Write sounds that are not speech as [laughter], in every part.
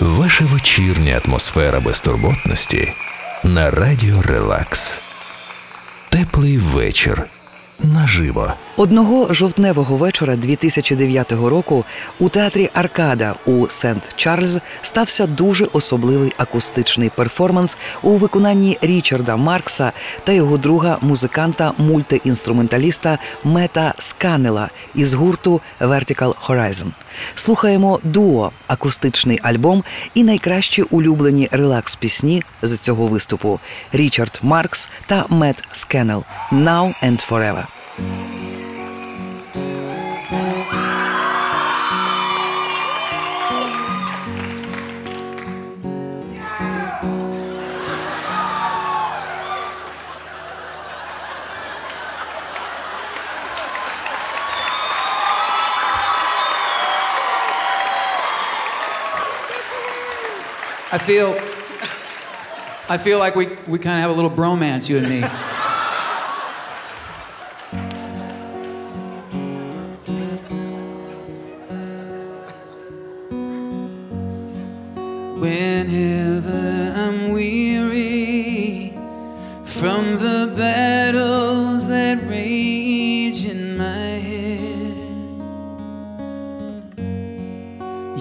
Ваша вечірня атмосфера безтурботності на радіо Релакс. Теплий вечір наживо. Одного жовтневого вечора 2009 року у театрі Аркада у Сент Чарльз стався дуже особливий акустичний перформанс у виконанні Річарда Маркса та його друга музиканта мультиінструменталіста Мета Сканела із гурту Vertical Horizon. Слухаємо дуо, акустичний альбом і найкращі улюблені релакс пісні з цього виступу Річард Маркс та Мет Скенел «Now and Forever». I feel, I feel like we, we kind of have a little bromance, you and me. [laughs]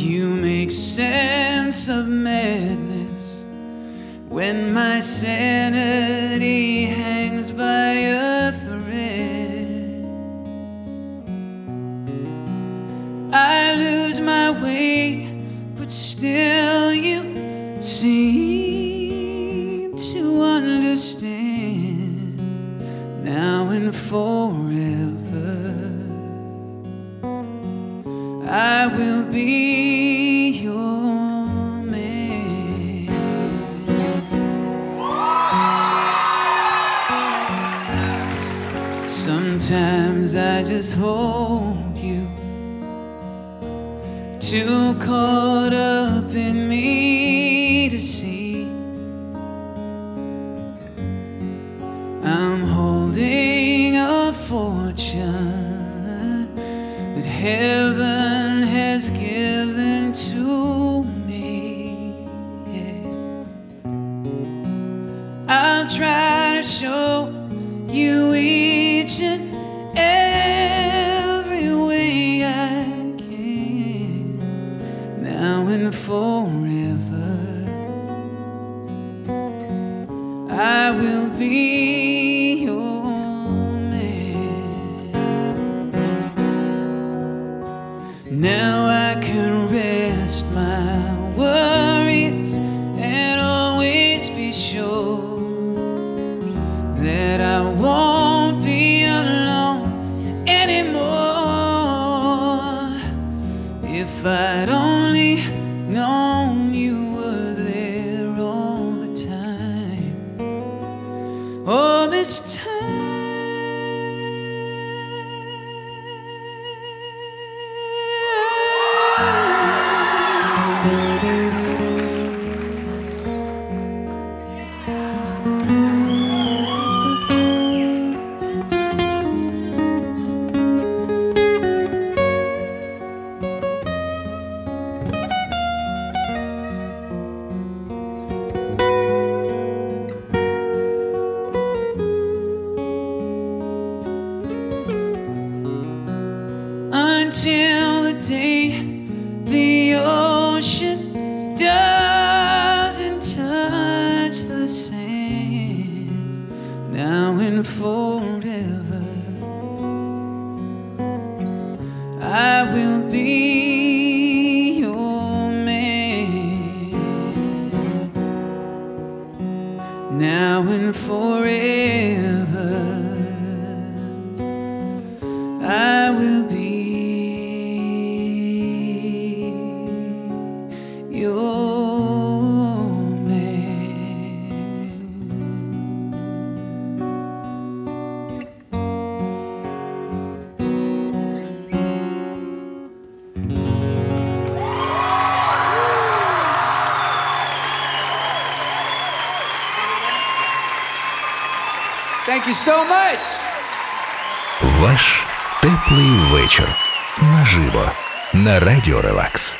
you make sense of madness when my sanity I will be your man. Sometimes I just hold you too caught up in Now I can rest my until the day the ocean doesn't touch the sand. Now and forever you so much. Ваш теплий вечір наживо на радіо Релакс.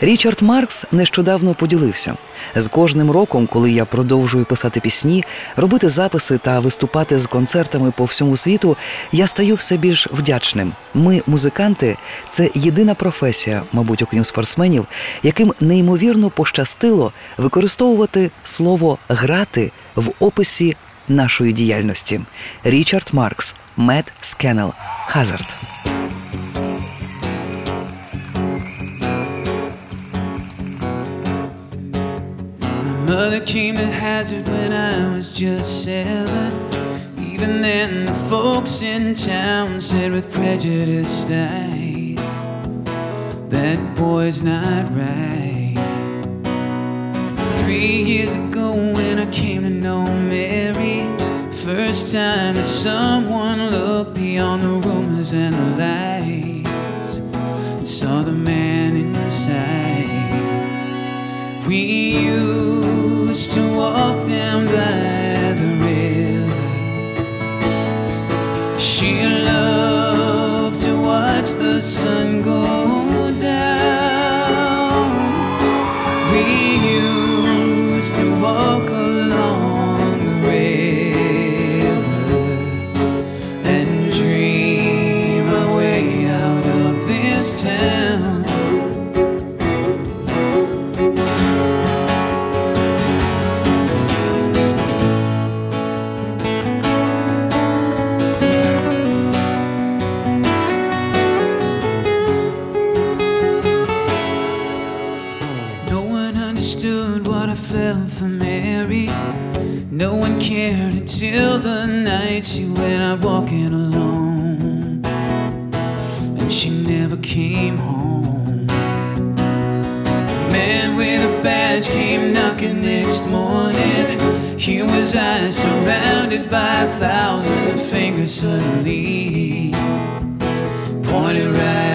Річард Маркс нещодавно поділився з кожним роком, коли я продовжую писати пісні, робити записи та виступати з концертами по всьому світу, я стаю все більш вдячним. Ми, музиканти, це єдина професія, мабуть, окрім спортсменів, яким неймовірно пощастило використовувати слово грати в описі нашої діяльності. Річард Маркс, Мед Скеннел, Хазард. Mother came to Hazard when I was just seven. Even then, the folks in town said with prejudiced eyes, that boy's not right. Three years ago, first time that someone looked beyond the rumors and the lies and saw the man inside. We came home. A man with a badge came knocking next morning. Here was I surrounded by a thousand fingers suddenly pointed right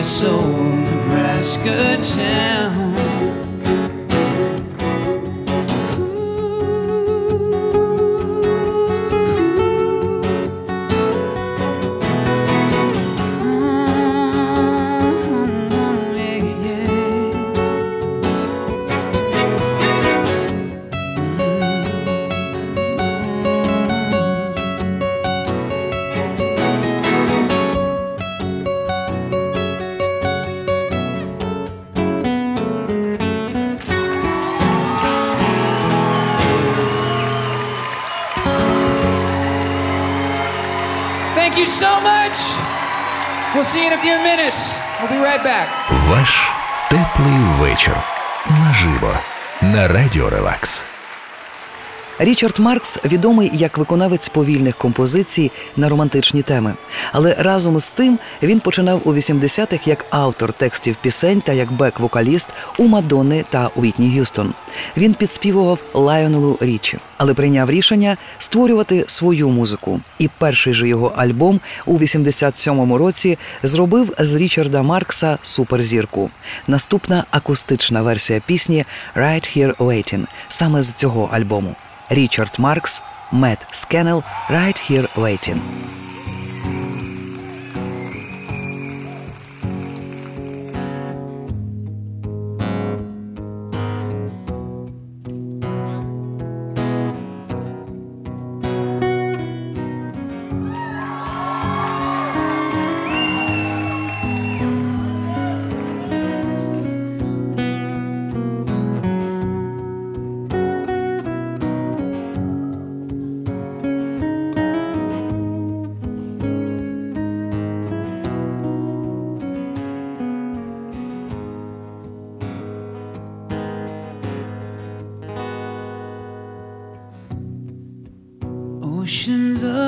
this old Nebraska town. so much. We'll see you in a few minutes. We'll be right back. Ваш теплий вечір. Наживо. На радіо Релакс. Річард Маркс відомий як виконавець повільних композицій на романтичні теми, але разом з тим він починав у 80-х як автор текстів пісень та як бек-вокаліст у Мадонни та Уітні Г'юстон. Він підспівував Лайонелу Річі, але прийняв рішення створювати свою музику. І перший же його альбом у 87-му році зробив з Річарда Маркса суперзірку. Наступна акустична версія пісні «Right Here Waiting» саме з цього альбому. Richard Marx, Matt Scannell, Right Here Waiting.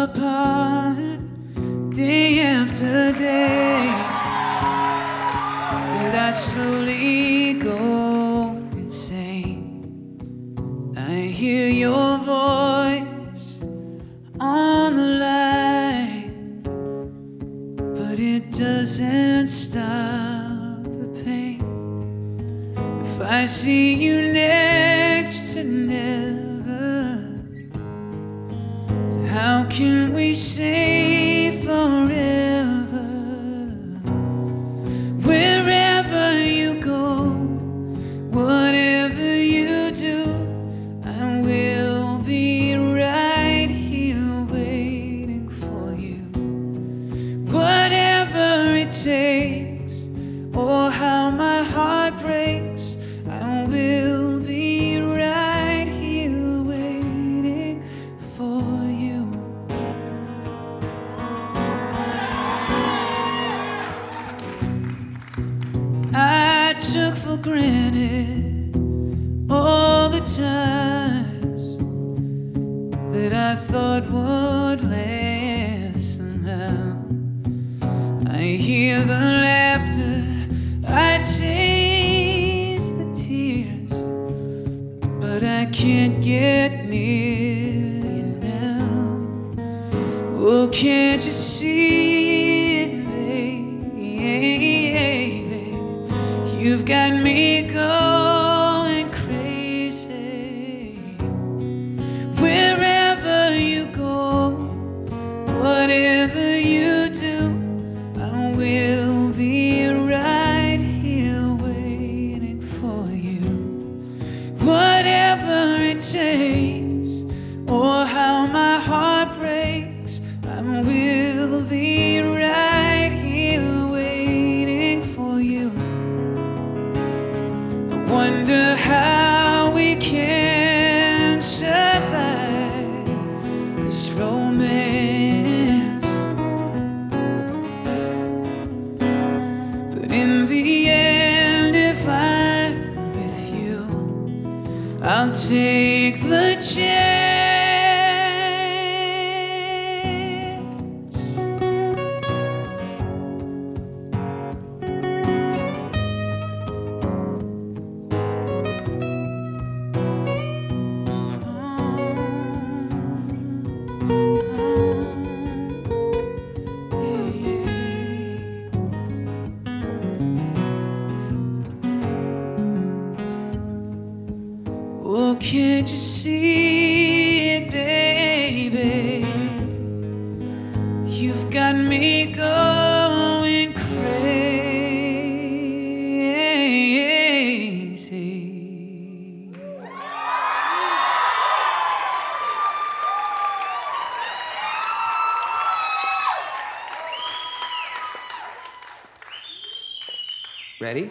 Apart, day after day, and I slowly go insane. I hear your voice on the line, but it doesn't stop the pain. If I see you next to never. How can we say I hear the laughter, I taste the tears, but I can't get near you now. Oh, can't you see it, baby? You've got me going take the can't you see it, baby? You've got me going crazy. Ready?